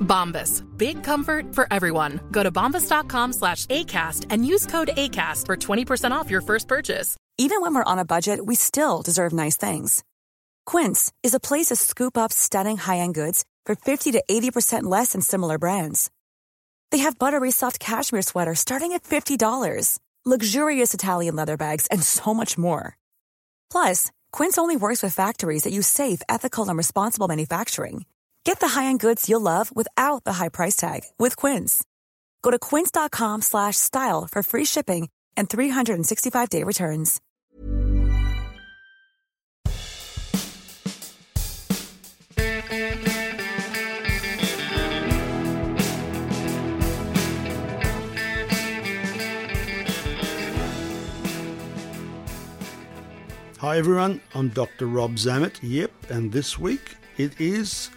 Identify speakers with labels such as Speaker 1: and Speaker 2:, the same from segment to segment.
Speaker 1: Bombas. Big comfort for everyone. Go to bombas.com slash ACAST and use code ACAST for 20% off your first purchase.
Speaker 2: Even when we're on a budget, we still deserve nice things. Quince is a place to scoop up stunning high-end goods for 50 to 80% less than similar brands. They have buttery soft cashmere sweaters starting at $50, luxurious Italian leather bags, and so much more. Plus, Quince only works with factories that use safe, ethical, and responsible manufacturing. Get the high-end goods you'll love without the high price tag with Quince. Go to quince.com slash style for free shipping and 365-day returns.
Speaker 3: Hi everyone, I'm Dr. Rob Zammit. Yep, and this week it is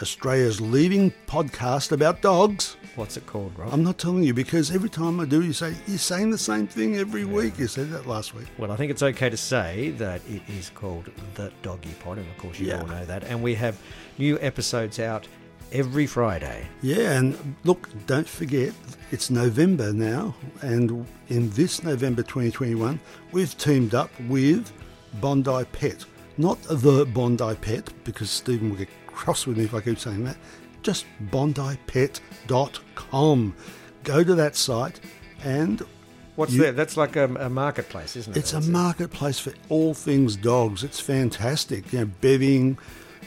Speaker 3: Australia's leading podcast about dogs.
Speaker 4: What's it called, Rob?
Speaker 3: I'm not telling you because every time I do, you say you're saying the same thing every week. You said that last week.
Speaker 4: well, I think it's okay to say that it is called The Doggy Pod, and of course, you
Speaker 3: Yeah.
Speaker 4: all know that. And we have new episodes out every Friday.
Speaker 3: Yeah, and look, don't forget it's November now, and in this November 2021, we've teamed up with Bondi Pet. Not the Bondi Pet, because Stephen will get cross with me if I keep saying that. Just bondipet.com. Go to that site, and
Speaker 4: What's
Speaker 3: You-
Speaker 4: that? That's like a, a marketplace, isn't it?
Speaker 3: it's a
Speaker 4: it.
Speaker 3: marketplace for all things dogs. It's fantastic. You know, bedding,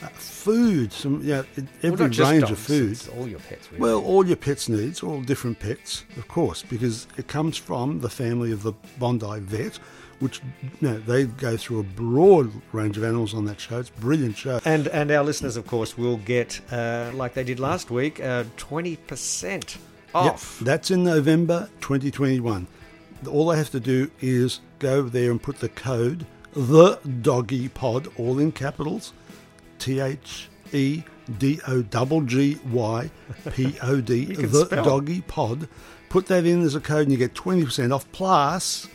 Speaker 3: uh, food, some you know,
Speaker 4: Well,
Speaker 3: every
Speaker 4: just
Speaker 3: range
Speaker 4: dogs,
Speaker 3: of food.
Speaker 4: it's all your pets, really.
Speaker 3: Well, all your pets' needs, all different pets, of course, because it comes from the family of the Bondi vet, which you know, they go through a broad range of animals on that show. It's a brilliant show.
Speaker 4: and and our listeners, of course, will get uh, like they did last week, twenty percent off.
Speaker 3: Yep, that's in November 2021. All they have to do is go over there and put the code the doggy pod all in capitals T H E D O G G Y P O D the
Speaker 4: spell.
Speaker 3: doggy pod. Put that in as a code and you get 20% off plus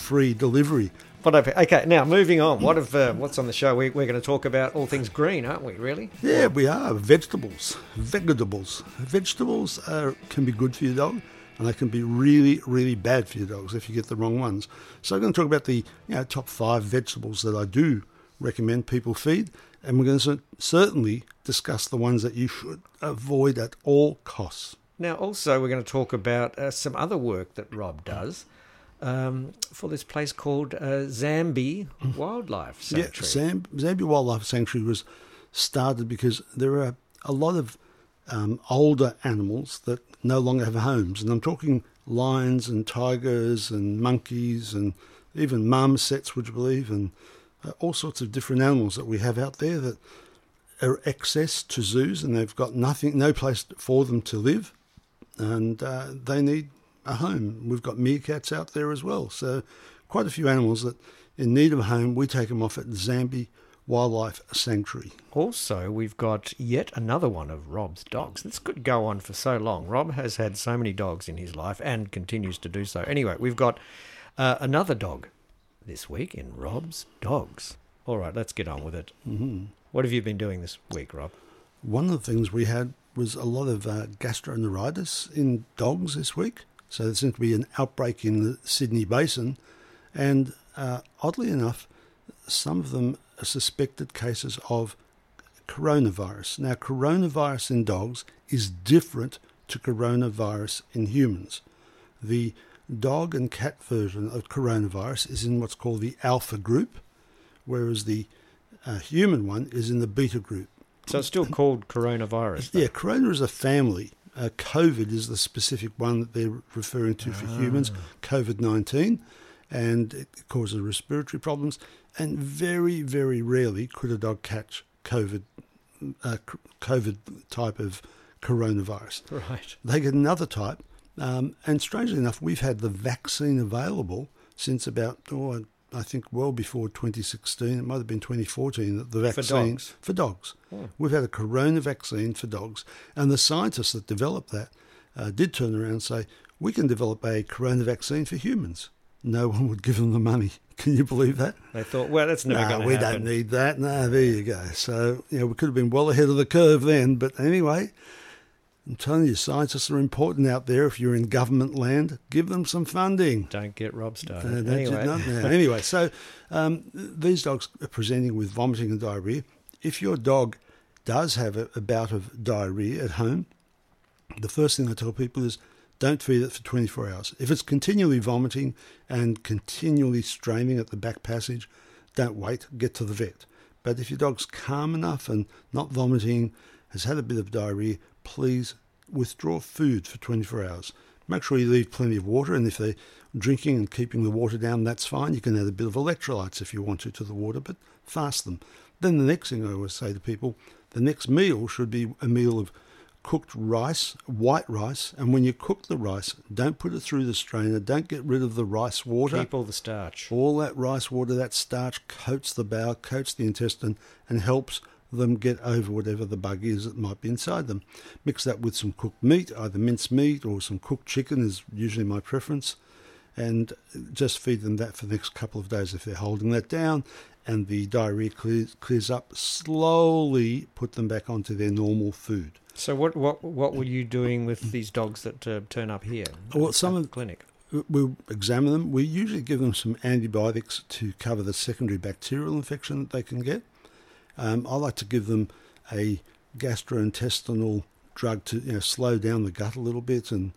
Speaker 3: free delivery.
Speaker 4: But okay, okay, now moving on. What of uh, what's on the show? We, we're going to talk about all things green, aren't we? Really?
Speaker 3: Yeah, we are vegetables. Vegetables. Vegetables are, can be good for your dog, and they can be really, really bad for your dogs if you get the wrong ones. So I'm going to talk about the you know, top five vegetables that I do recommend people feed, and we're going to certainly discuss the ones that you should avoid at all costs.
Speaker 4: Now, also, we're going to talk about uh, some other work that Rob does um, for this place called uh, Zambi Wildlife Sanctuary.
Speaker 3: Yeah, Zam- Zambi Wildlife Sanctuary was started because there are a lot of um, older animals that no longer have homes, and I'm talking lions and tigers and monkeys and even marmosets, would you believe, and uh, all sorts of different animals that we have out there that are access to zoos, and they've got nothing, no place for them to live, and uh, they need a home. We've got meerkats out there as well, so quite a few animals that in need of a home. We take them off at Zambi Wildlife Sanctuary.
Speaker 4: Also, we've got yet another one of Rob's dogs. This could go on for so long. Rob has had so many dogs in his life and continues to do so. Anyway, we've got uh, another dog this week in Rob's Dogs. All right, let's get on with it.
Speaker 3: hmm
Speaker 4: What have you been doing this week, Rob?
Speaker 3: One of the things we had was a lot of uh, gastroenteritis in dogs this week. So there seemed to be an outbreak in the Sydney Basin, and uh, oddly enough, some of them are suspected cases of coronavirus. Now, coronavirus in dogs is different to coronavirus in humans. The dog and cat version of coronavirus is in what's called the alpha group, whereas the uh, human one is in the beta group.
Speaker 4: So it's still called coronavirus.
Speaker 3: Yeah, corona is a family. Uh, COVID is the specific one that they're referring to for humans, COVID 19, and it causes respiratory problems. And very, very rarely could a dog catch COVID, uh, COVID type of coronavirus.
Speaker 4: Right.
Speaker 3: They get another type, um, and strangely enough, we've had the vaccine available since about, oh, I think well before 2016. It might have been 2014 that the
Speaker 4: For dogs?
Speaker 3: for dogs. We've had a corona vaccine for dogs, and the scientists that developed that uh, did turn around and say we can develop a corona vaccine for humans. No one would give them the money. Can you believe that?
Speaker 4: They thought, well, that's never
Speaker 3: no,
Speaker 4: going to
Speaker 3: we
Speaker 4: happen.
Speaker 3: don't need that. No, there you go. So, you know, we could have been well ahead of the curve then. But anyway, I'm telling you, scientists are important out there. If you're in government land, give them some funding.
Speaker 4: Don't get Rob
Speaker 3: Uh,
Speaker 4: started.
Speaker 3: don't
Speaker 4: anyway,
Speaker 3: anyway, so um, these dogs are presenting with vomiting and diarrhea. If your dog does have a, a bout of diarrhea at home, the first thing I tell people is don't feed it for 24 hours. If it's continually vomiting and continually straining at the back passage, don't wait, get to the vet. But if your dog's calm enough and not vomiting, has had a bit of diarrhea, please withdraw food for 24 hours. Make sure you leave plenty of water, and if they're drinking and keeping the water down, that's fine. You can add a bit of electrolytes if you want to to the water, but fast them. Then the next thing I always say to people, the next meal should be a meal of cooked rice, white rice, and when you cook the rice, don't put it through the strainer, don't get rid of the rice water.
Speaker 4: keep all the starch.
Speaker 3: All that rice water, that starch coats the bowel, coats the intestine, and helps them get over whatever the bug is that might be inside them. Mix that with some cooked meat, either minced meat or some cooked chicken is usually my preference, and just feed them that for the next couple of days if they're holding that down. And the diarrhea clears, clears up, slowly put them back onto their normal food.
Speaker 4: So what what what were you doing with these dogs that uh, turn up here?
Speaker 3: Well, some of-
Speaker 4: the clinic.
Speaker 3: We'll examine them. We usually give them some antibiotics to cover the secondary bacterial infection that they can get. Um, I like to give them a gastrointestinal drug to you know slow down the gut a little bit and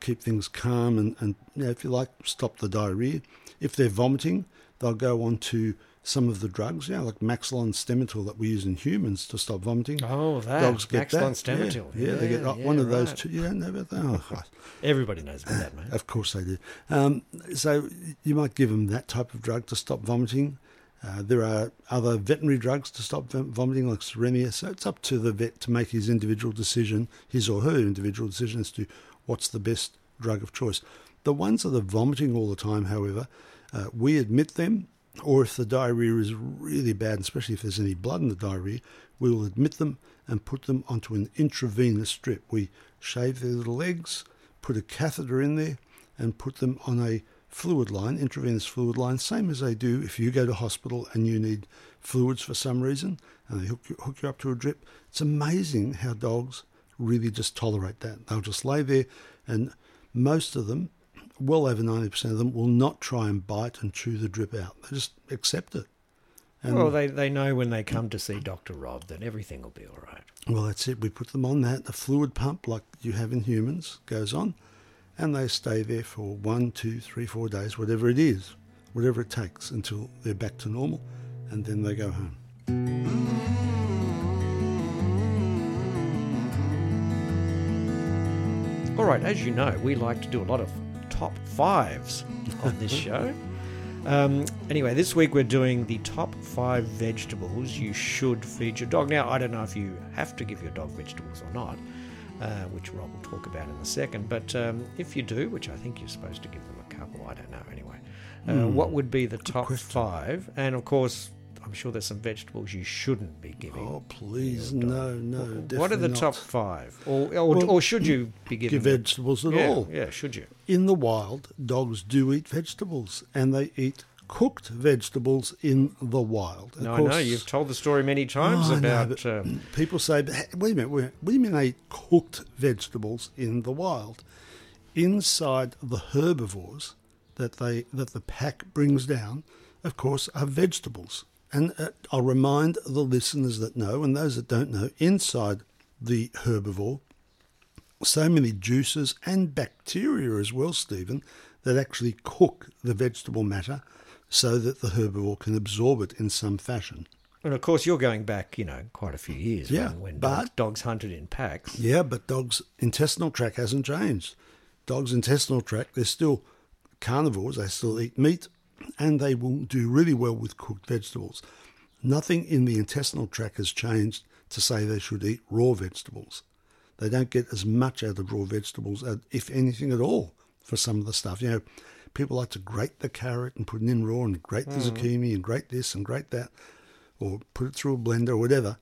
Speaker 3: keep things calm and, and you know, if you like stop the diarrhea. If they're vomiting, they'll go on to some of the drugs, you know, like Maxolon Stemetil that we use in humans to stop vomiting.
Speaker 4: Oh, that
Speaker 3: Dogs get
Speaker 4: Maxolon
Speaker 3: that.
Speaker 4: Stemetil.
Speaker 3: Yeah, yeah, they get
Speaker 4: Yeah,
Speaker 3: one of
Speaker 4: yeah,
Speaker 3: those
Speaker 4: right.
Speaker 3: two. You don't know about that? Oh,
Speaker 4: Everybody knows about that, mate.
Speaker 3: of course they do. Um, so you might give them that type of drug to stop vomiting. Uh, there are other veterinary drugs to stop vom- vomiting, like Cerenia. So it's up to the vet to make his individual decision, his or her individual decision as to what's the best drug of choice. The ones that are vomiting all the time, however, uh, we admit them, or if the diarrhea is really bad, especially if there's any blood in the diarrhea, we will admit them and put them onto an intravenous strip. We shave their little legs, put a catheter in there, and put them on a fluid line, intravenous fluid line, same as they do if you go to hospital and you need fluids for some reason, and they hook you, hook you up to a drip. It's amazing how dogs really just tolerate that. They'll just lay there, and most of them, well over 90% of them, will not try and bite and chew the drip out. They just accept it. And
Speaker 4: well, they, they know when they come to see Dr. Rob that everything will be all right.
Speaker 3: Well, that's it. We put them on that. The fluid pump, like you have in humans, goes on, and they stay there for one, two, three, four days, whatever it is, whatever it takes until they're back to normal, and then they go home.
Speaker 4: All right, as you know, we like to do a lot of top fives on this show. Um, anyway, this week we're doing the top five vegetables you should feed your dog. Now, I don't know if you have to give your dog vegetables or not, uh, which Rob will talk about in a second, but um, if you do, which I think you're supposed to give them a couple, I don't know anyway, uh, what would be the top
Speaker 3: question.
Speaker 4: five? And of course, I'm sure there's some vegetables you shouldn't be giving.
Speaker 3: Oh, please, no, no.
Speaker 4: what are the
Speaker 3: not.
Speaker 4: top five? Or, or,
Speaker 3: Well,
Speaker 4: or should you be giving
Speaker 3: Give vegetables at
Speaker 4: yeah,
Speaker 3: all.
Speaker 4: Yeah, should you?
Speaker 3: In the wild, dogs do eat vegetables, and they eat cooked vegetables in the wild. Of
Speaker 4: No, I know
Speaker 3: course-
Speaker 4: you've told the story many times
Speaker 3: Oh, I know,
Speaker 4: about.
Speaker 3: but
Speaker 4: um,
Speaker 3: people say, wait a minute, what do you mean they cooked vegetables in the wild? Inside the herbivores that they that the pack brings down, of course, are vegetables. And uh, I'll remind the listeners that know and those that don't know, inside the herbivore, so many juices and bacteria as well, Stephen, that actually cook the vegetable matter so that the herbivore can absorb it in some fashion.
Speaker 4: And of course, you're going back, you know, quite a few years.
Speaker 3: Yeah,
Speaker 4: when, when
Speaker 3: but-
Speaker 4: dogs, dogs hunted in packs.
Speaker 3: Yeah, but dogs' intestinal tract hasn't changed. Dogs' intestinal tract, they're still carnivores, they still eat meat, and they will do really well with cooked vegetables. Nothing in the intestinal tract has changed to say they should eat raw vegetables. They don't get as much out of raw vegetables, uh, if anything at all, for some of the stuff. You know, people like to grate the carrot and put it in raw and grate the hmm. zucchini and grate this and grate that, or put it through a blender or whatever.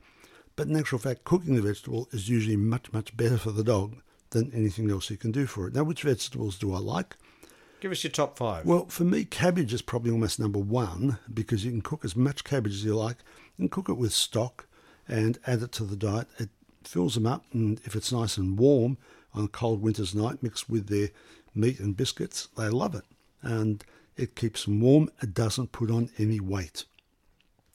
Speaker 3: But in actual fact, cooking the vegetable is usually much, much better for the dog than anything else you can do for it. Now, which vegetables do I like?
Speaker 4: Give us your top five.
Speaker 3: Well, for me, cabbage is probably almost number one because you can cook as much cabbage as you like. and cook it with stock and add it to the diet. It fills them up, and if it's nice and warm on a cold winter's night, mixed with their meat and biscuits, they love it. And it keeps them warm. It doesn't put on any weight.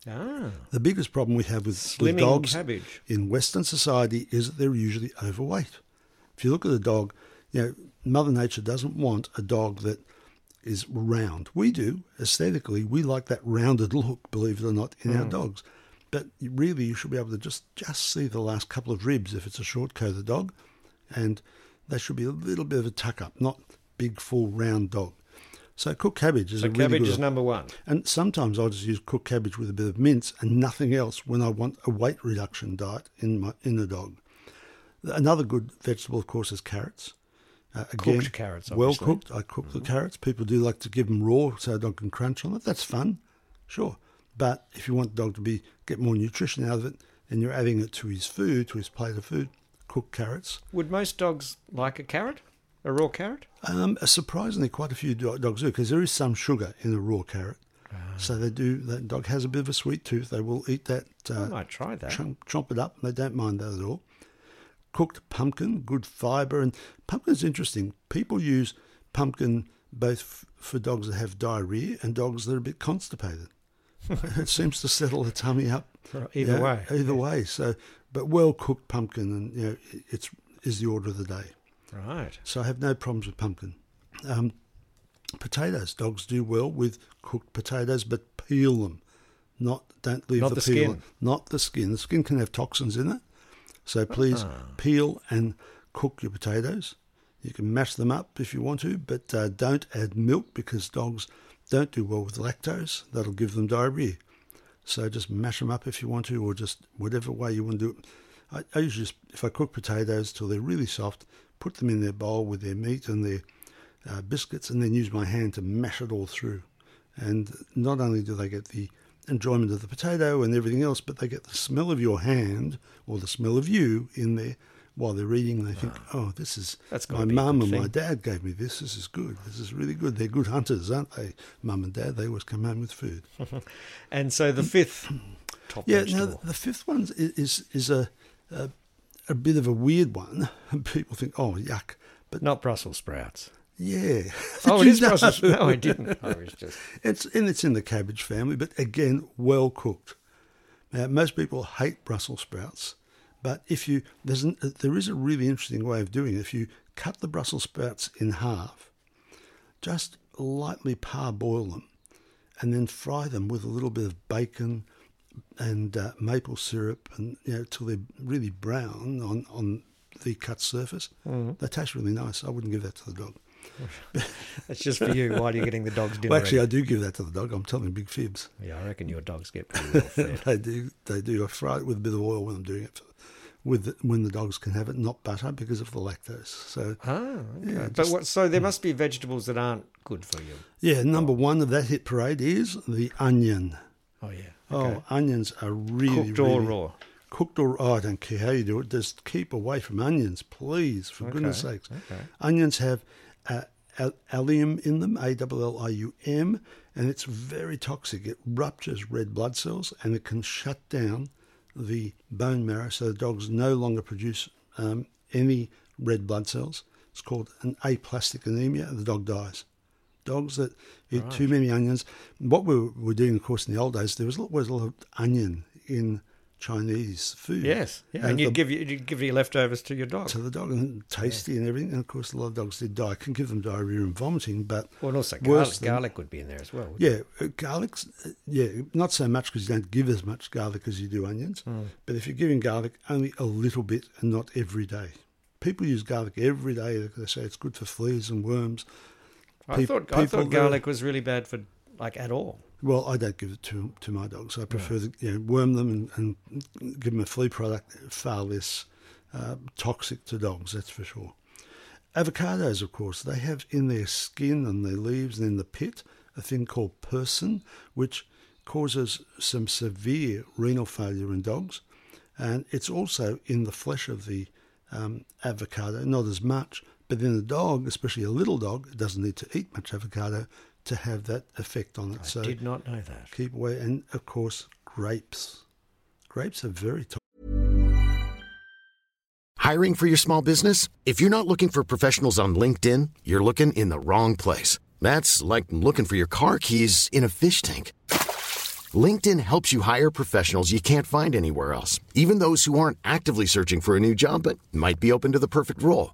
Speaker 4: ah,
Speaker 3: The biggest problem we have with, dogs
Speaker 4: cabbage.
Speaker 3: in Western society is that they're usually overweight. If you look at a dog, you know, Mother Nature doesn't want a dog that is round. We do, aesthetically, we like that rounded look, believe it or not, in our dogs. But really, you should be able to just, just see the last couple of ribs if it's a short coated dog. And they should be a little bit of a tuck up, not big, full, round dog. So cooked cabbage is
Speaker 4: so
Speaker 3: a really
Speaker 4: cabbage
Speaker 3: good
Speaker 4: is number one.
Speaker 3: and sometimes I'll just use cooked cabbage with a bit of mince and nothing else when I want a weight reduction diet in my in the dog. Another good vegetable, of course, is carrots. Uh, again,
Speaker 4: Cooked carrots,
Speaker 3: well
Speaker 4: obviously. Mm-hmm.
Speaker 3: cooked. I cook the carrots. People do like to give them raw so a dog can crunch on it. That's fun, sure. But if you want the dog to be get more nutrition out of it, and you're adding it to his food, to his plate of food, cooked carrots.
Speaker 4: Would most dogs like a carrot? A raw carrot?
Speaker 3: Um, surprisingly, quite a few dogs do because there is some sugar in a raw carrot.
Speaker 4: Ah.
Speaker 3: So they do. That dog has a bit of a sweet tooth. They will eat that. Uh,
Speaker 4: I might try that.
Speaker 3: chomp, chomp it up. They don't mind that at all. Cooked pumpkin, good fibre, and pumpkin's interesting. People use pumpkin both f- for dogs that have diarrhea and dogs that are a bit constipated. it seems to settle the tummy up.
Speaker 4: Either
Speaker 3: you know,
Speaker 4: way.
Speaker 3: Either way. So, but well cooked pumpkin, and you know, it's is the order of the day.
Speaker 4: Right.
Speaker 3: So I have no problems with pumpkin. Um, potatoes, dogs do well with cooked potatoes, but peel them. Not don't leave
Speaker 4: Not
Speaker 3: the,
Speaker 4: the
Speaker 3: peel.
Speaker 4: skin.
Speaker 3: Not the skin. The skin can have toxins in it. So please
Speaker 4: Ah.
Speaker 3: peel and cook your potatoes. You can mash them up if you want to, but uh, don't add milk because dogs don't do well with lactose. That'll give them diarrhea. So just mash them up if you want to, or just whatever way you want to do it. I, I usually, just, if I cook potatoes till they're really soft, put them in their bowl with their meat and their uh, biscuits, and then use my hand to mash it all through. And not only do they get the enjoyment of the potato and everything else, but they get the smell of your hand or the smell of you in there while they're eating. They think, "Oh, this is
Speaker 4: That's
Speaker 3: my
Speaker 4: gotta be a
Speaker 3: mum and my dad gave me this. This is good. This is really good. They're good hunters, aren't they? Mum and dad. They always come home with food."
Speaker 4: And so the fifth top
Speaker 3: Yeah,
Speaker 4: vegetable.
Speaker 3: now the fifth one is is, is a, a a bit of a weird one. and People think, oh, yuck, but
Speaker 4: Not Brussels sprouts.
Speaker 3: yeah.
Speaker 4: Oh, it
Speaker 3: You know.
Speaker 4: Brussels. No, I didn't. I was just.
Speaker 3: It's and it's in the cabbage family, but again, well cooked. Now, most people hate Brussels sprouts, but if you there's an, uh, there is a really interesting way of doing it. If you cut the Brussels sprouts in half, just lightly parboil them, and then fry them with a little bit of bacon and uh, maple syrup, and you know till they're really brown on on the cut surface. They taste really nice. I wouldn't give that to the dog.
Speaker 4: That's just for you while you're getting the dog's dinner.
Speaker 3: Well, actually, I do give that to the dog. I'm telling big fibs.
Speaker 4: Yeah, I reckon your dogs get pretty well fed.
Speaker 3: they do. They do. I fry it with a bit of oil when I'm doing it. For, with the, when the dogs can have it, not butter because of the lactose. So
Speaker 4: ah, okay.
Speaker 3: Yeah,
Speaker 4: but
Speaker 3: just-
Speaker 4: what? So there must be vegetables that aren't good for you.
Speaker 3: yeah, number one of that hit parade is the onion.
Speaker 4: Oh yeah.
Speaker 3: Oh,
Speaker 4: Okay.
Speaker 3: onions are really
Speaker 4: Cooked or
Speaker 3: really-
Speaker 4: raw?
Speaker 3: Cooked or oh, I don't care how you do it. Just keep away from onions, please, for goodness sakes.
Speaker 4: okay.
Speaker 3: Onions have uh, al- allium in them, A L L I U M, and it's very toxic. It ruptures red blood cells and it can shut down the bone marrow, so the dogs no longer produce um, any red blood cells. It's called an aplastic anemia. and The dog dies. Dogs that eat too many onions. What we were, doing, of course, in the old days, there was always a lot of onion in Chinese food.
Speaker 4: Yes, yeah. and,
Speaker 3: the-
Speaker 4: you'd give you you'd give your leftovers to your dog.
Speaker 3: to the dog and tasty and everything. And of course, a lot of dogs did die. I can give them diarrhea and vomiting, but
Speaker 4: Well, and also
Speaker 3: worse
Speaker 4: garlic,
Speaker 3: than-
Speaker 4: garlic would be in there as well.
Speaker 3: Yeah, uh, garlic's uh, yeah, not so much because you don't give as much garlic as you do onions.
Speaker 4: Hmm.
Speaker 3: But if you're giving garlic, only a little bit and not every day. People use garlic every day. They say it's good for fleas and worms.
Speaker 4: I thought I thought
Speaker 3: that-
Speaker 4: garlic was really bad for like at all.
Speaker 3: Well, I don't give it to to my dogs. I prefer to you know worm them and, and give them a flea product. Far less uh, toxic to dogs, that's for sure. Avocados, of course, they have in their skin and their leaves and in the pit a thing called persin, which causes some severe renal failure in dogs, and it's also in the flesh of the um, avocado, not as much, but then the dog, especially a little dog, doesn't need to eat much avocado to have that effect on it.
Speaker 4: I
Speaker 3: so
Speaker 4: did not know that.
Speaker 3: keep away. And of course, grapes. Grapes are very toxic.
Speaker 5: Hiring for your small business? If you're not looking for professionals on LinkedIn, you're looking in the wrong place. That's like looking for your car keys in a fish tank. LinkedIn helps you hire professionals you can't find anywhere else, even those who aren't actively searching for a new job but might be open to the perfect role.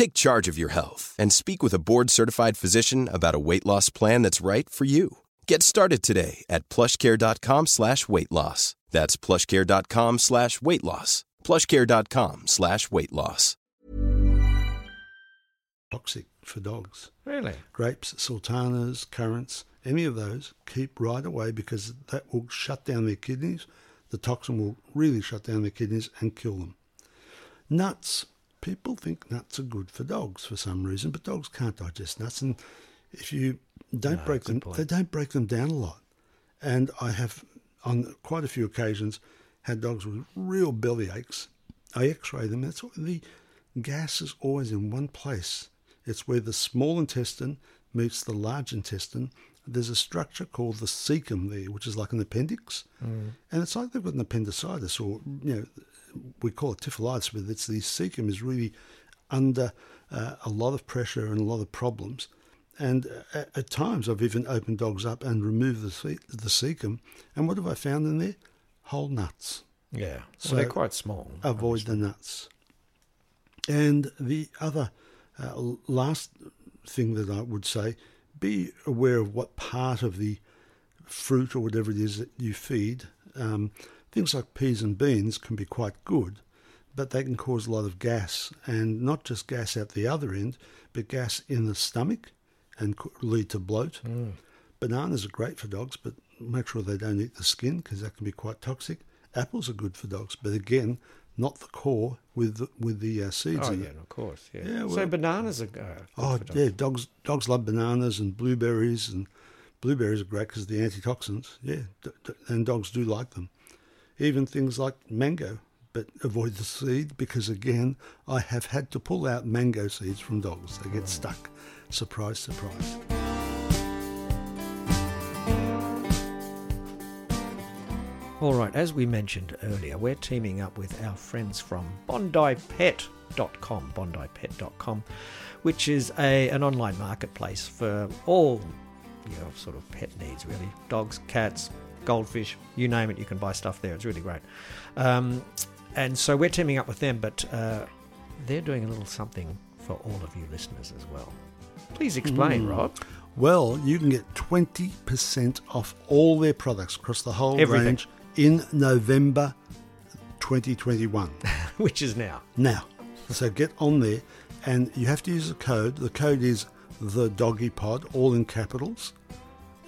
Speaker 6: Take charge of your health and speak with a board-certified physician about a weight loss plan that's right for you. Get started today at plushcare.com slash weight loss. That's plushcare.com slash weight loss. plushcare.com slash weight loss.
Speaker 3: toxic for dogs.
Speaker 4: Really?
Speaker 3: Grapes, sultanas, currants, any of those, keep right away because that will shut down their kidneys. The toxin will really shut down their kidneys and kill them. Nuts. People think nuts are good for dogs for some reason, but dogs can't digest nuts. And if you don't
Speaker 4: No,
Speaker 3: break them,
Speaker 4: point.
Speaker 3: they don't break them down a lot. And I have, on quite a few occasions, had dogs with real belly aches. I x-ray them. That's what the gas is always in one place. It's where the small intestine meets the large intestine. There's a structure called the cecum there, which is like an appendix, mm. and it's like they've got an appendicitis, or you know, we call it typhlitis, but it's the cecum is really under uh, a lot of pressure and a lot of problems. And uh, at, at times, I've even opened dogs up and removed the the cecum, and what have I found in there? Whole nuts.
Speaker 4: Yeah. So
Speaker 3: So
Speaker 4: they're quite small.
Speaker 3: Avoid the nuts. And the other uh, last thing that I would say be aware of what part of the fruit or whatever it is that you feed. Um, things like peas and beans can be quite good, but they can cause a lot of gas, and not just gas at the other end, but gas in the stomach and lead to bloat. Bananas are great for dogs, but make sure they don't eat the skin because that can be quite toxic. Apples are good for dogs, but again, not the core with the, with the uh, seeds
Speaker 4: Oh
Speaker 3: in
Speaker 4: yeah,
Speaker 3: it.
Speaker 4: of course. Yeah.
Speaker 3: Yeah,
Speaker 4: so bananas are. Uh, good
Speaker 3: Oh
Speaker 4: dogs.
Speaker 3: yeah, dogs dogs love bananas and blueberries, and blueberries are great because the antitoxins. Yeah, d- d- and dogs do like them. Even things like mango, but avoid the seed because again, I have had to pull out mango seeds from dogs. They get stuck. Surprise, surprise.
Speaker 4: All right, as we mentioned earlier, we're teaming up with our friends from BondiPet.com, BondiPet.com, which is a an online marketplace for all your sort of pet needs, really. Dogs, cats, goldfish, you name it, you can buy stuff there. It's really great. Um, and so we're teaming up with them, but uh, they're doing a little something for all of you listeners as well. Please explain, Rob.
Speaker 3: Well, you can get 20% off all their products across the whole
Speaker 4: Everything.
Speaker 3: range in November 2021.
Speaker 4: Which is now.
Speaker 3: Now, so get on there and you have to use a code. The code is the doggy pod, all in capitals.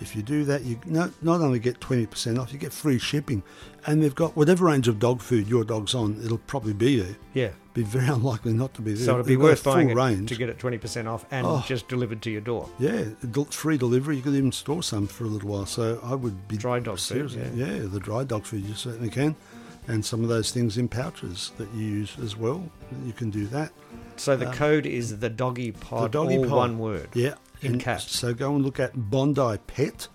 Speaker 3: If you do that, you not, not only get 20% off, you get free shipping. And they've got whatever range of dog food your dog's on, it'll probably be there.
Speaker 4: Yeah.
Speaker 3: Be very unlikely not to be there.
Speaker 4: So it'd be
Speaker 3: They've
Speaker 4: worth buying it
Speaker 3: range.
Speaker 4: to get it 20% off and
Speaker 3: Oh.
Speaker 4: just delivered to your door.
Speaker 3: Yeah, free delivery. You could even store some for a little while. So I would be
Speaker 4: Dry dog food,
Speaker 3: seriously- yeah. the dry dog food you certainly can. and some of those things in pouches that you use as well. You can do that.
Speaker 4: So the um, code is the doggy pod, all
Speaker 3: pod.
Speaker 4: one word.
Speaker 3: Yeah,
Speaker 4: in caps.
Speaker 3: So go and look at Bondi Pet.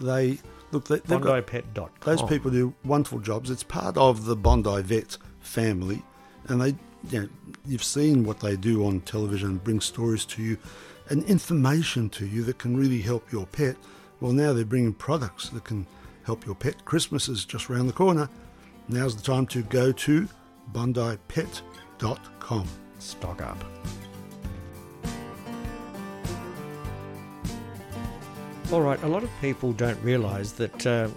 Speaker 3: They look. They,
Speaker 4: BondiPet.com.
Speaker 3: Those people do wonderful jobs. It's part of the Bondi Vet family, and they, you know, you've seen what they do on television, bring stories to you, and information to you that can really help your pet. Well, now they're bringing products that can help your pet. Christmas is just around the corner. Now's the time to go to bondipet.com.
Speaker 4: Stock up. All right, a lot of people don't realise that uh,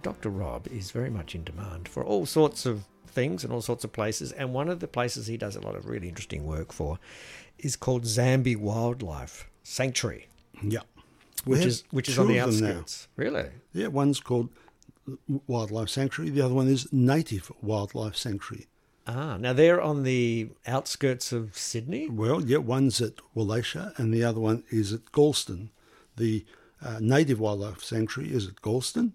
Speaker 4: Dr. Rob is very much in demand for all sorts of things and all sorts of places. And one of the places he does a lot of really interesting work for is called Zambi Wildlife Sanctuary,
Speaker 3: Yeah.
Speaker 4: which is which is on the
Speaker 3: of them now.
Speaker 4: outskirts. Really?
Speaker 3: Yeah, one's called Wildlife Sanctuary. The other one is Native Wildlife Sanctuary.
Speaker 4: Ah, now they're on the outskirts of Sydney.
Speaker 3: Well, yeah, one's at Wallacia and the other one is at Galston. The uh, native wildlife sanctuary is at Galston,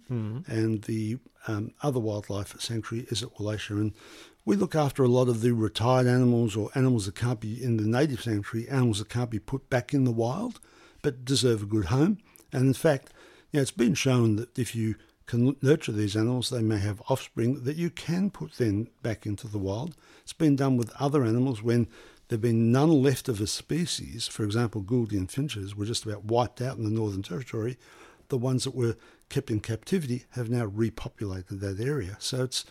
Speaker 3: and the um, other wildlife sanctuary is at Wallacia. And we look after a lot of the retired animals or animals that can't be in the native sanctuary, animals that can't be put back in the wild, but deserve a good home. And in fact, you know, it's been shown that if you can nurture these animals, they may have offspring that you can put then back into the wild. It's been done with other animals when there been none left of a species. For example, Gouldian finches were just about wiped out in the Northern Territory. The ones that were kept in captivity have now repopulated that area. So it's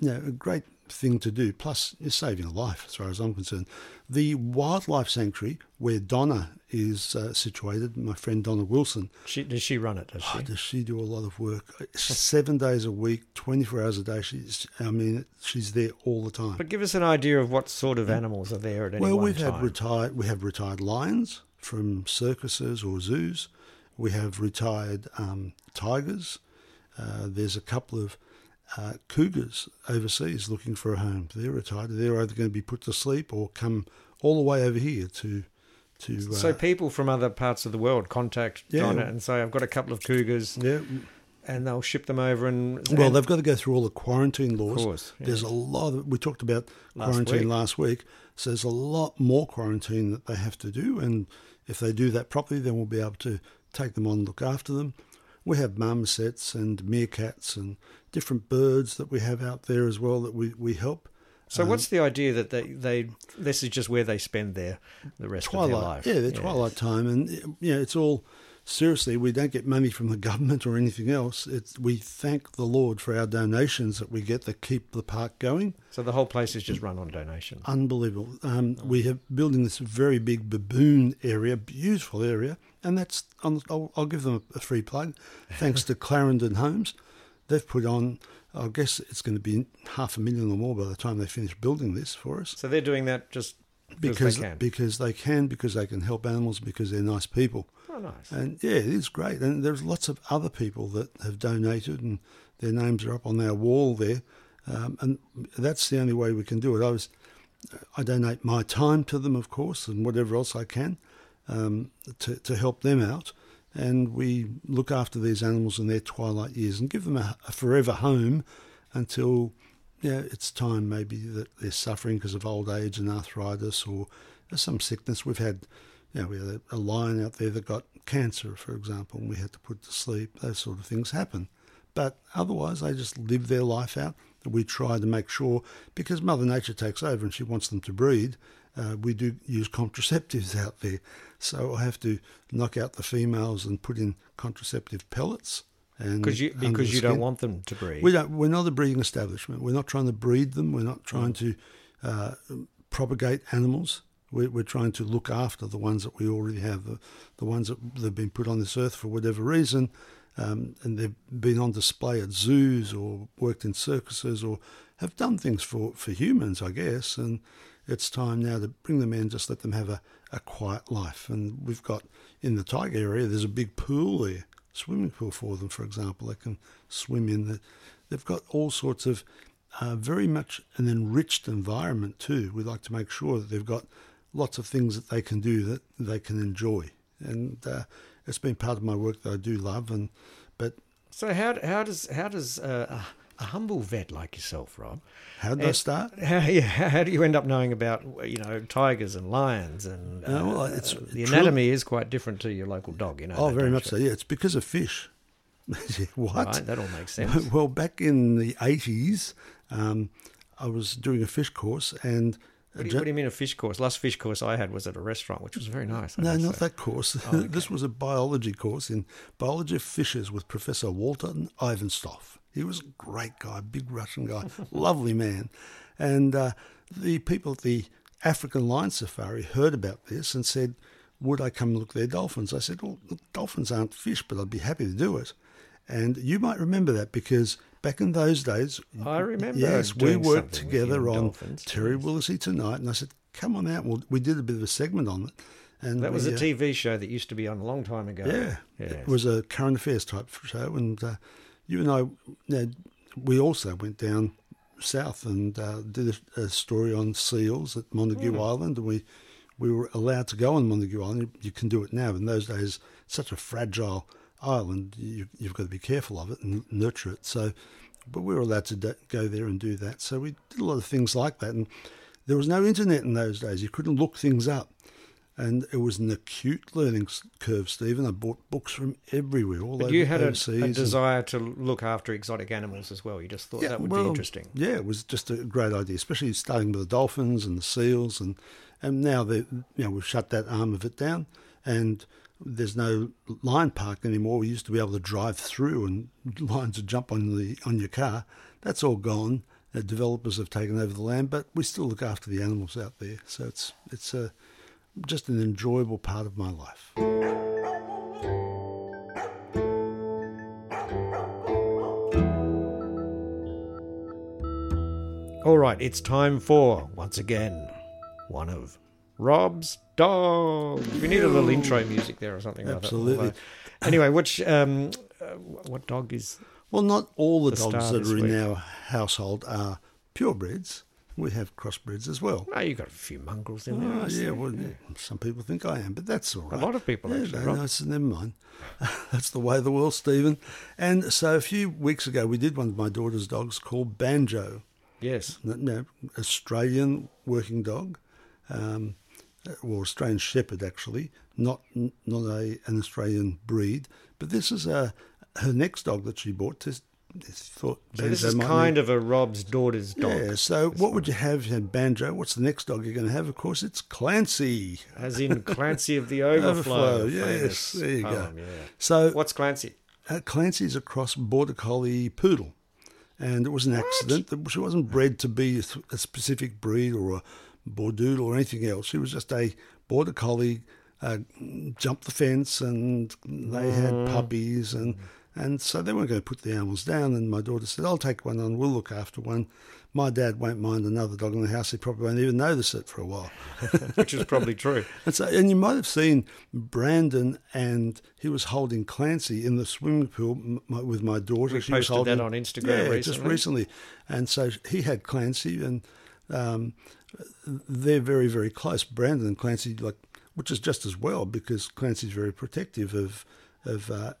Speaker 3: you know, a great thing to do. Plus, you're saving a life, as far as I'm concerned. The wildlife sanctuary, where Donna is uh, situated, my friend Donna Wilson,
Speaker 4: She, does she run it? Does she?
Speaker 3: Oh, does she do a lot of work? Seven days a week, 24 hours a day. She's, I mean, she's there all the time.
Speaker 4: But give us an idea of what sort of animals are there at any
Speaker 3: well,
Speaker 4: one
Speaker 3: we've
Speaker 4: time.
Speaker 3: had retired. We have retired lions from circuses or zoos. We have retired um, tigers. Uh, there's a couple of uh, cougars overseas looking for a home. They're retired. They're either going to be put to sleep or come all the way over here to to. Uh,
Speaker 4: So people from other parts of the world contact
Speaker 3: Yeah.
Speaker 4: Donna and say, "I've got a couple of cougars,"
Speaker 3: yeah,
Speaker 4: and they'll ship them over. And
Speaker 3: Well,
Speaker 4: and-
Speaker 3: they've got to go through all the quarantine laws.
Speaker 4: course, yeah.
Speaker 3: There's a lot of, we talked about
Speaker 4: Last
Speaker 3: quarantine
Speaker 4: week.
Speaker 3: last week. So there's a lot more quarantine that they have to do. And if they do that properly, then we'll be able to take them on and look after them. We have marmosets and meerkats and different birds that we have out there as well that we, we help.
Speaker 4: So
Speaker 3: Um,
Speaker 4: what's the idea that they, they this is just where they spend their the rest
Speaker 3: twilight,
Speaker 4: of their life?
Speaker 3: yeah, their twilight time, and you know, it's all seriously. We don't get money from the government or anything else. It's we thank the Lord for our donations that we get that keep the park going.
Speaker 4: So the whole place is just run on donations.
Speaker 3: Unbelievable. Um, we have building this very big baboon area, beautiful area, and that's on, I'll, I'll give them a free plug. Thanks to Clarendon Homes, they've put on. I guess it's going to be half a million or more by the time they finish building this for us
Speaker 4: So they're doing that just
Speaker 3: because
Speaker 4: because, they can.
Speaker 3: because they can because they can help animals because they're nice people.
Speaker 4: oh, nice.
Speaker 3: And yeah, it is great. And there's lots of other people that have donated, and their names are up on our wall there. Um, and that's the only way we can do it. I was, I donate my time to them, of course, and whatever else I can um, to to help them out. And we look after these animals in their twilight years and give them a, a forever home until yeah, it's time maybe that they're suffering because of old age and arthritis or some sickness. We've had, you know, we had a lion out there that got cancer, for example, and we had to put to sleep. Those sort of things happen. But otherwise, they just live their life out. We try to make sure, because Mother Nature takes over and she wants them to breed, uh, we do use contraceptives out there. So I have to knock out the females and put in contraceptive pellets. And
Speaker 4: Because you because you don't want them to breed.
Speaker 3: We don't. We're not a breeding establishment. We're not trying to breed them. We're not trying to uh, propagate animals. We're, we're trying to look after the ones that we already have, the, the ones that have been put on this earth for whatever reason, um, and they've been on display at zoos or worked in circuses or have done things for, for humans, I guess. And it's time now to bring them in, just let them have a, a quiet life. And we've got in the tiger area, there's a big pool there, swimming pool for them, for example. They can swim in. The, they've got all sorts of uh, very much an enriched environment too. We like to make sure that they've got lots of things that they can do that they can enjoy. And uh, it's been part of my work that I do love. And but
Speaker 4: So how how does how does uh, a humble vet like yourself, Rob.
Speaker 3: How did I start?
Speaker 4: How, yeah, how do you end up knowing about you know tigers and lions and
Speaker 3: Uh, well,
Speaker 4: uh,
Speaker 3: it's
Speaker 4: the
Speaker 3: true-
Speaker 4: anatomy is quite different to your local dog, you know.
Speaker 3: Oh, very much so. Yeah, it's because of fish. what?
Speaker 4: Right, that all makes sense.
Speaker 3: Well, back in the eighties, um, I was doing a fish course, and
Speaker 4: What do, you, what do you mean a fish course? Last fish course I had was at a restaurant, which was very nice. I
Speaker 3: No, not
Speaker 4: say.
Speaker 3: that course.
Speaker 4: Oh,
Speaker 3: this was a biology course in biology of fishes with Professor Walter Ivantsoff. He was a great guy, big Russian guy, lovely man. And uh, the people at the African Lion Safari heard about this and said, Would I come look at their dolphins? I said, Well, look, dolphins aren't fish, but I'd be happy to do it. And you might remember that because back in those days,
Speaker 4: I remember
Speaker 3: Yes, we worked
Speaker 4: something with you
Speaker 3: together on
Speaker 4: dolphins,
Speaker 3: Terry Willesee tonight, and I said, "Come on out." Well, we did a bit of a segment on it, and
Speaker 4: That was
Speaker 3: we,
Speaker 4: a
Speaker 3: uh,
Speaker 4: TV show that used to be on a long time ago.
Speaker 3: yeah,
Speaker 4: Yes.
Speaker 3: it was a current affairs type show, and uh, you and I, you know, we also went down south and uh, did a, a story on seals at Montague
Speaker 4: Hmm.
Speaker 3: Island, and we we were allowed to go on Montague Island. You, you can do it now, but in those days, such a fragile island. You, you've got to be careful of it and nurture it. So, but we were allowed to do, go there and do that. So we did a lot of things like that, and there was no internet in those days. You couldn't look things up. And it was an acute learning curve, Stephen. I bought books from everywhere, all
Speaker 4: But
Speaker 3: over
Speaker 4: you had a, a
Speaker 3: and-
Speaker 4: desire to look after exotic animals as well. You just thought that would
Speaker 3: well,
Speaker 4: be interesting.
Speaker 3: Yeah, it was just a great idea, especially starting with the dolphins and the seals, and and now they, you know, we've shut that arm of it down, and there's no lion park anymore. We used to be able to drive through, and lions would jump on the on your car. That's all gone. The developers have taken over the land, but we still look after the animals out there. So it's it's a just an enjoyable part of my life.
Speaker 4: All right, it's time for, once again, one of Rob's dog. We need a little intro music there or something like that.
Speaker 3: Absolutely.
Speaker 4: Although- Anyway, which, um, uh, what dog is.
Speaker 3: Well, not all the,
Speaker 4: The
Speaker 3: dogs that are in
Speaker 4: week.
Speaker 3: our household are purebreds. We have crossbreds as well.
Speaker 4: Oh, you've got a few mongrels in there.
Speaker 3: Oh, yeah, well, yeah, some people think I am, but that's all right.
Speaker 4: A lot of people,
Speaker 3: yeah,
Speaker 4: actually,
Speaker 3: No, no, it's, never mind. that's the way of the world, Stephen. And so a few weeks ago, we did one of my daughter's dogs called Banjo,
Speaker 4: Yes.
Speaker 3: know, Australian working dog, um, or Australian Shepherd actually, not not a an Australian breed. But this is a her next dog that she bought. This, this thought
Speaker 4: So this is kind
Speaker 3: need-
Speaker 4: of a Rob's daughter's dog.
Speaker 3: yeah. So what would you have? You had Banjo. What's the next dog you're going to have? Of course, it's Clancy.
Speaker 4: As in Clancy of the Overflow.
Speaker 3: Overflow, yes, there you go.
Speaker 4: Yeah.
Speaker 3: So
Speaker 4: What's Clancy?
Speaker 3: uh, Clancy's a cross border collie poodle, and it was an accident. That She wasn't bred to be a, a specific breed or a bordoodle or anything else. She was just a border collie. Uh, jumped the fence, and they had
Speaker 4: Mm.
Speaker 3: puppies, and and so they weren't going to put the animals down. And my daughter said, "I'll take one on. We'll look after one." My dad won't mind another dog in the house. He probably won't even notice it for a while.
Speaker 4: Which is probably true.
Speaker 3: And so, and you might have seen Brandon, and he was holding Clancy in the swimming pool with my daughter.
Speaker 4: We
Speaker 3: She was
Speaker 4: holding, that on Instagram
Speaker 3: yeah, just
Speaker 4: recently.
Speaker 3: recently. And so he had Clancy, and um, they're very, very close. Brandon and Clancy, like, which is just as well because Clancy's very protective of of, uh,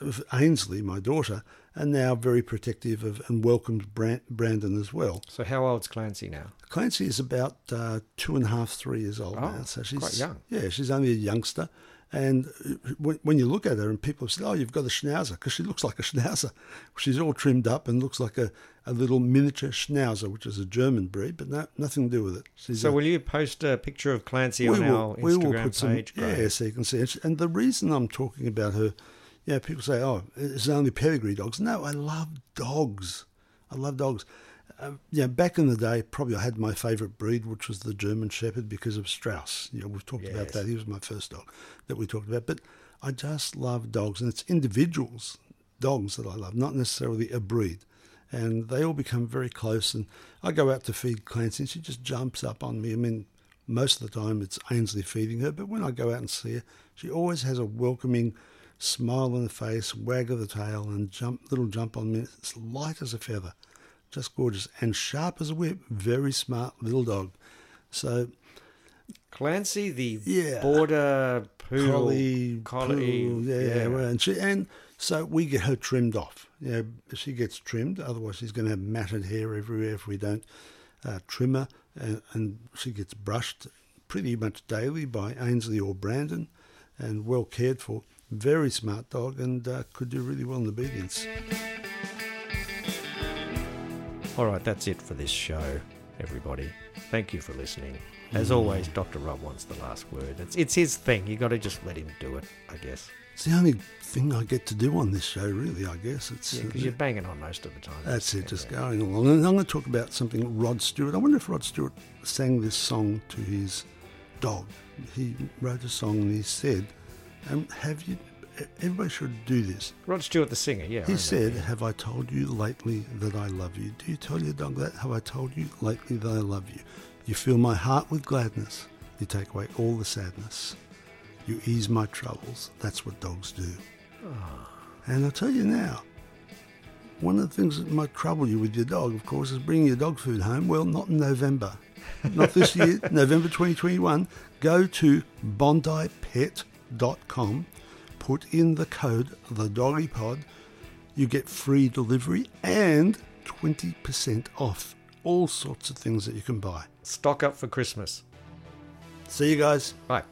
Speaker 3: of Ainsley, my daughter, and now very protective of and welcomes Bran- Brandon as well.
Speaker 4: So how old's Clancy now?
Speaker 3: Clancy is about uh, two and a half, three years old
Speaker 4: Oh,
Speaker 3: now. So she's
Speaker 4: quite young.
Speaker 3: Yeah, she's only a youngster. And when, when you look at her, and people say, "Oh, you've got a schnauzer," because she looks like a schnauzer. She's all trimmed up and looks like a, a little miniature schnauzer, which is a German breed, but no, nothing to do with it. She's
Speaker 4: So
Speaker 3: a-
Speaker 4: will you post a picture of Clancy on
Speaker 3: will,
Speaker 4: our
Speaker 3: we will
Speaker 4: Instagram
Speaker 3: put some,
Speaker 4: page?
Speaker 3: yeah, so you can see. it. And the reason I'm talking about her, yeah, people say, "Oh, it's only pedigree dogs." No, I love dogs. I love dogs. Um, yeah, back in the day, probably I had my favourite breed, which was the German Shepherd, because of Strauss. You know, we've talked about that. He was my first dog that we talked about. But I just love dogs, and it's individuals, dogs that I love, not necessarily a breed. And they all become very close. And I go out to feed Clancy, and she just jumps up on me. I mean, most of the time it's Ainsley feeding her, but when I go out and see her, she always has a welcoming smile on the face, wag of the tail, and jump little jump on me. It's light as a feather, just gorgeous, and sharp as a whip. Very smart little dog. So
Speaker 4: Clancy, the
Speaker 3: Yeah.
Speaker 4: border poodle
Speaker 3: collie,
Speaker 4: collie,
Speaker 3: poodle, yeah, well, and she and So we get her trimmed off. You know, she gets trimmed. Otherwise, she's going to have matted hair everywhere if we don't uh, trim her. And, and she gets brushed pretty much daily by Ainsley or Brandon, and well cared for. Very smart dog, and uh, could do really well in obedience.
Speaker 4: All right, that's it for this show, everybody. Thank you for listening. As always, Dr. Rob wants the last word. It's, it's his thing. you got to just let him do it, I guess.
Speaker 3: It's the only thing I get to do on this show, really, I guess. It's
Speaker 4: Yeah, because you're banging on most of the time.
Speaker 3: That's it, just going along. And I'm going to talk about something Rod Stewart. I wonder if Rod Stewart sang this song to his dog. He wrote a song and he said, um, Have you. Everybody should do this.
Speaker 4: Rod Stewart, the singer, yeah.
Speaker 3: He said. Have I told you lately that I love you? Do you tell your dog that? Have I told you lately that I love you? You fill my heart with gladness. You take away all the sadness. You ease my troubles. That's what dogs do. And I'll tell you now, one of the things that might trouble you with your dog, of course, is bringing your dog food home. Well, not in November. Not this year, November 2021. Go to bondipet.com, put in the code the doggy pod. You get free delivery and 20% off all sorts of things that you can buy.
Speaker 4: Stock up for Christmas.
Speaker 3: See you guys.
Speaker 4: Bye.